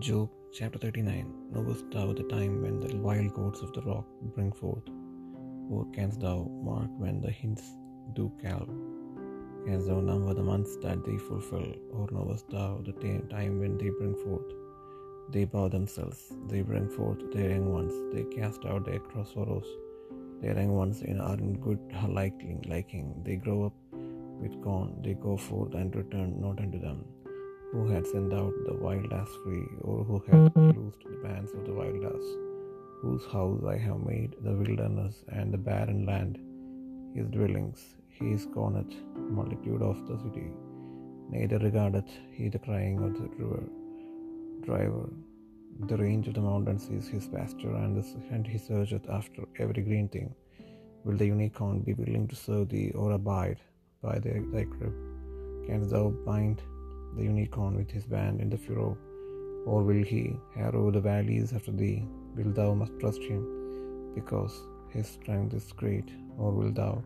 Job chapter 39 Knowest thou the time when the wild goats of the rock bring forth? Or canst thou mark when the hinds do calve? Canst thou number the months that they fulfill? Or knowest thou the time when they bring forth? They bow themselves, they bring forth their young ones, they cast out their sorrows. Their young ones are in good liking, liking. They grow up with corn, they go forth and return not unto them who had sent out the wild ass free, or who had mm-hmm. loosed the bands of the wild ass, whose house I have made the wilderness and the barren land his dwellings. He scorneth multitude of the city, neither regardeth he the crying of the river driver. The range of the mountains is his pasture, and, and he searcheth after every green thing. Will the unicorn be willing to serve thee, or abide by thy, thy crib? Canst thou bind the unicorn with his band in the furrow? Or will he harrow the valleys after thee? Wilt thou must trust him, because his strength is great? Or wilt thou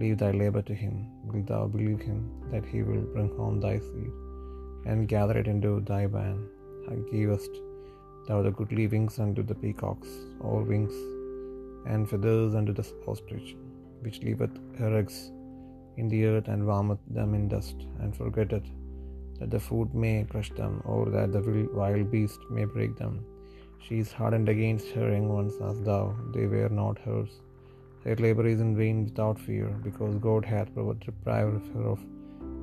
leave thy labor to him? Wilt thou believe him that he will bring home thy seed, and gather it into thy? And givest thou the goodly wings unto the peacocks, or wings and feathers unto the ostrich, which leaveth her eggs in the earth and warmeth them in dust, and forgetteth that the food may crush them, or that the wild beast may break them. She is hardened against her young ones as thou, they were not hers. Her labor is in vain without fear, because God hath deprived her of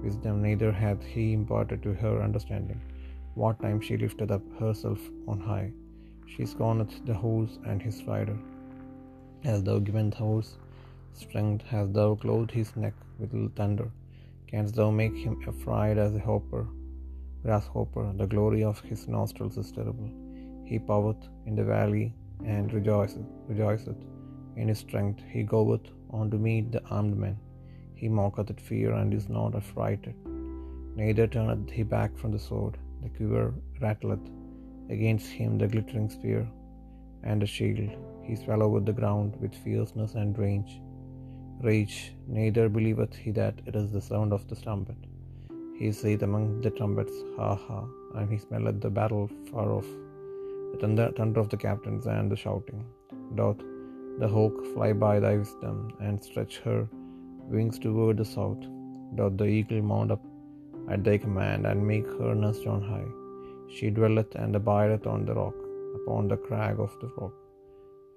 wisdom, neither hath he imparted to her understanding. What time she lifted up herself on high, she scorneth the horse and his rider. Hast thou given the horse strength, hast thou clothed his neck with thunder? Canst thou make him afraid as a hopper, grasshopper? The glory of his nostrils is terrible. He poweth in the valley and rejoiceth, rejoiceth in his strength. He goeth on to meet the armed men. He mocketh at fear and is not affrighted. Neither turneth he back from the sword. The quiver rattleth against him the glittering spear and the shield. He swalloweth the ground with fierceness and range rage, neither believeth he that it is the sound of the trumpet. He saith among the trumpets, Ha ha, and he smelleth the battle far off, the thunder, thunder of the captains and the shouting. Doth the hawk fly by thy wisdom, and stretch her wings toward the south? Doth the eagle mount up at thy command, and make her nest on high? She dwelleth and abideth on the rock, upon the crag of the rock,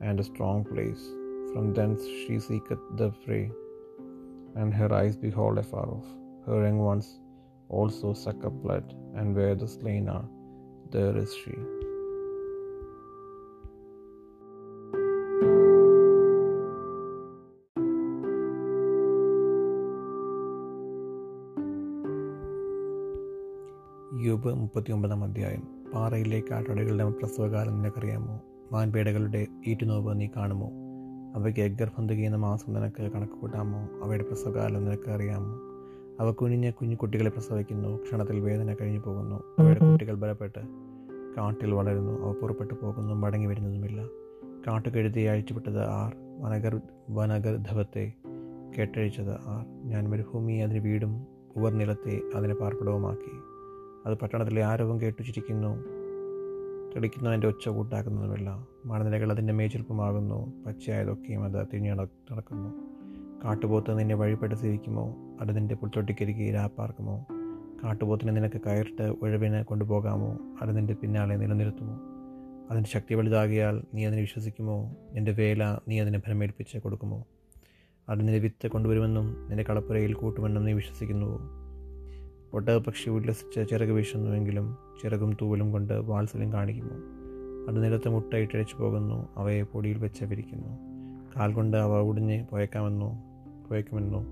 and a strong place. From thence she seeketh the prey, and her eyes behold afar off. Her young ones also suck up blood, and where the slain are, there is she. യോബ് മുപ്പത്തിയൊമ്പതാം അധ്യായം പാറയിലെ കാട്ടടകളുടെ പ്രസവകാലം നിനക്കറിയാമോ മാൻപേടകളുടെ ഈറ്റുനോവ് നീ കാണുമോ അവയ്ക്ക് ഗർഭം തികയുന്ന മാസം നിനക്ക് കണക്ക് കൂട്ടാമോ? അവയുടെ പ്രസവകാലം നിനക്ക് അറിയാമോ? അവ കുഞ്ഞ് കുഞ്ഞു കുട്ടികളെ പ്രസവിക്കുന്നു. ക്ഷണത്തിൽ വേദന കഴിഞ്ഞു പോകുന്നു. അവയുടെ കുട്ടികൾ ബലപ്പെട്ട് കാട്ടിൽ വളരുന്നു. അവ പുറപ്പെട്ടു പോകുന്നു. മടങ്ങി വരുന്നതുമില്ല. കാട്ടുകഴുതി അഴിച്ചുവിട്ടത് ആർ. വനഗർ വനഗർധവത്തെ കെട്ടഴിച്ചത് ആർ. ഞാൻ മരുഭൂമി അതിന് വീടും ഉവർനിലത്തെ അതിനെ പാർപ്പിടവുമാക്കി. അത് പട്ടണത്തിലെ ആരവം കേട്ടു ചിരിക്കുന്നു തെളിക്കുന്നതിന്റെ ഒച്ച കൂട്ടാക്കുന്നതുമില്ല മണനിലകൾ അതിന്റെ മേച്ചിൽപ്പമാകുന്നു. പച്ചയായതൊക്കെയും അത് തിരിഞ്ഞു നടക്കുന്നു. കാട്ടുപോത്ത് നിന്നെ വഴിപ്പെട്ട് സേവിക്കുമോ അത് നിന്റെ പുൽത്തൊട്ടിക്കരികെ രാപ്പാർക്കുമോ കാട്ടുപോത്തിനെ നിനക്ക് കയറിട്ട് ഒഴിവിന് കൊണ്ടുപോകാമോ? അത് നിന്റെ പിന്നാലെ നിലനിർത്തുമോ? അതിന്റെ ശക്തി വലുതാകിയാൽ നീ അതിനെ വിശ്വസിക്കുമോ? നിന്റെ വേല നീ അതിനെ ഭരമേൽപ്പിച്ച് കൊടുക്കുമോ? അത് നിന്റെ വിത്ത് കൊണ്ടുവരുമെന്നും നിന്റെ കളപ്പുരയിൽ കൂട്ടുമെന്നും നീ വിശ്വസിക്കുന്നുവോ? ഒട്ടകപക്ഷി ഉല്ലസിച്ച് ചിറക് വീശുന്നുവെങ്കിലും ചിറകും തൂവലും കൊണ്ട് വാത്സല്യം കാണിക്കുന്നു. അത് നിലത്ത് മുട്ടയിട്ടഴിച്ചു പോകുന്നു. അവയെ പൊടിയിൽ വെച്ച് വിരിക്കുന്നു കാൽ കൊണ്ട് അവ ഉടിഞ്ഞ് പോയേക്കാമെന്നോ പോയേക്കുമെന്നോ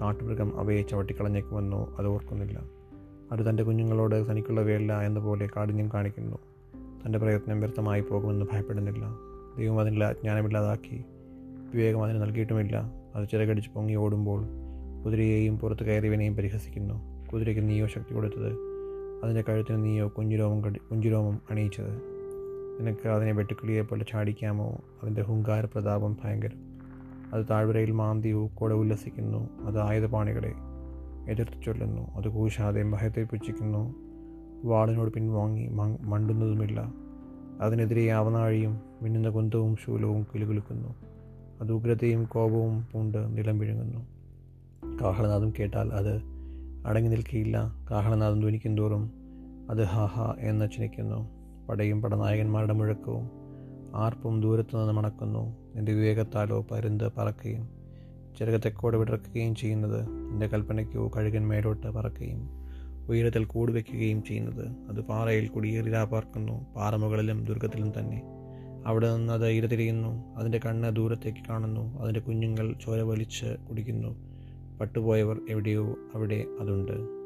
കാട്ടുമൃഗം അവയെ ചവിട്ടിക്കളഞ്ഞേക്കുമെന്നോ അത് ഓർക്കുന്നില്ല. അത് തന്റെ കുഞ്ഞുങ്ങളോട് തനിക്കുള്ളവയല്ല വേല പോലെ കാഠിന്യം കാണിക്കുന്നു. തന്റെ പ്രയത്നം വ്യർത്ഥമായി പോകുമെന്ന് ഭയപ്പെടുന്നില്ല. ദൈവം അതിനുള്ള അജ്ഞാനമില്ലാതാക്കി വിവേകം അതിന് നൽകിയിട്ടുമില്ല. അത് ചിറകടിച്ച് പൊങ്ങി ഓടുമ്പോൾ കുതിരയെയും പുറത്ത് കയറിയവനെയും പരിഹസിക്കുന്നു. കുതിരയ്ക്ക് നീയോ ശക്തി കൊടുത്തത്? അതിന്റെ കഴുത്തിന് നീയോ കുഞ്ഞുരോമം കടി കുഞ്ചുരോമം അണിയിച്ചത്? നിനക്ക് അതിനെ വെട്ടുക്കിളിയെ പോലെ ചാടിക്കാമോ? അതിന്റെ ഹുങ്കാര പ്രതാപം ഭയങ്കരം. അത് താഴ്വരയിൽ മാന്തി ഊക്കോടെ ഉല്ലസിക്കുന്നു. അത് ആയുധപാണികളെ എതിർത്ത് ചൊല്ലുന്നു. അത് കൂശാതെ ഭയത്തെ പുച്ഛിക്കുന്നു. വാളിനോട് പിൻവാങ്ങി മണ്ടുന്നതുമില്ല. അതിനെതിരെ ആവനാഴിയും മിന്നുന്ന കുന്തവും ശൂലവും കിലുകിലുക്കുന്നു അത് ഉഗ്രതയും കോപവും പൂണ്ട് നിലം വിഴുങ്ങുന്നു. കാഹളനാദം കേട്ടാൽ അത് അടങ്ങി നിൽക്കുകയില്ല കാഹളനാദം ധ്വനിക്കും തോറും അത് ഹാ ഹാ എന്ന് ചിനിക്കുന്നു പടയും പടനായകന്മാരുടെ മുഴക്കവും ആർപ്പും ദൂരത്തു നിന്ന് മണക്കുന്നു. എന്റെ വിവേകത്താലോ പരുന്ത് പറക്കുകയും ചെറുക തെക്കോട് വിടർക്കുകയും ചെയ്യുന്നത് എന്റെ കൽപ്പനയ്ക്കോ കഴുകൻ മേലോട്ട് പറക്കുകയും ഉയരത്തിൽ കൂട് വയ്ക്കുകയും ചെയ്യുന്നത് അത് പാറയിൽ കുടിയേറിലാ പാർക്കുന്നു. പാറമുകളിലും ദുർഗത്തിലും തന്നെ. അവിടെ നിന്ന് അത് ഇരതിരിയുന്നു. അതിന്റെ കണ്ണ് ദൂരത്തേക്ക് കാണുന്നു. അതിന്റെ കുഞ്ഞുങ്ങൾ ചോര വലിച്ച് കുടിക്കുന്നു. പട്ടുപോയവർ എവിടെയോ അവിടെ അതുണ്ട്.